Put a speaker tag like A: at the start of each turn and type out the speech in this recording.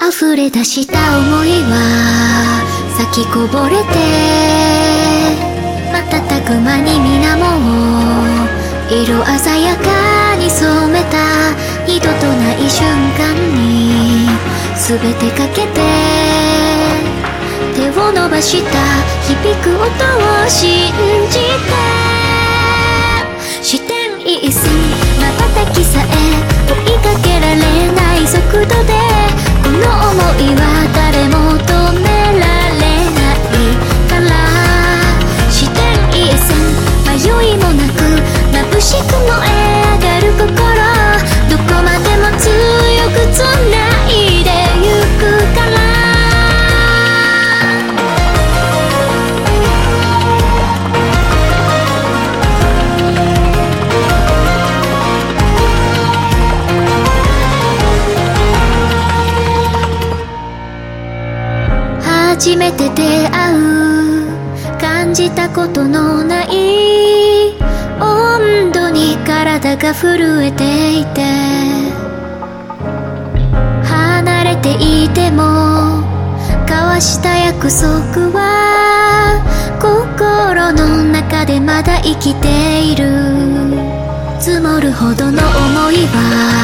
A: 溢れ出した思いは咲きこぼれて瞬く間に水面を色鮮やかに染めた二度とない瞬間に全てかけて手を伸ばした響く音を信じての想いは初めて出会う感じたことのない温度に体が震えていて離れていても交わした約束は心の中でまだ生きている。積もるほどの思いは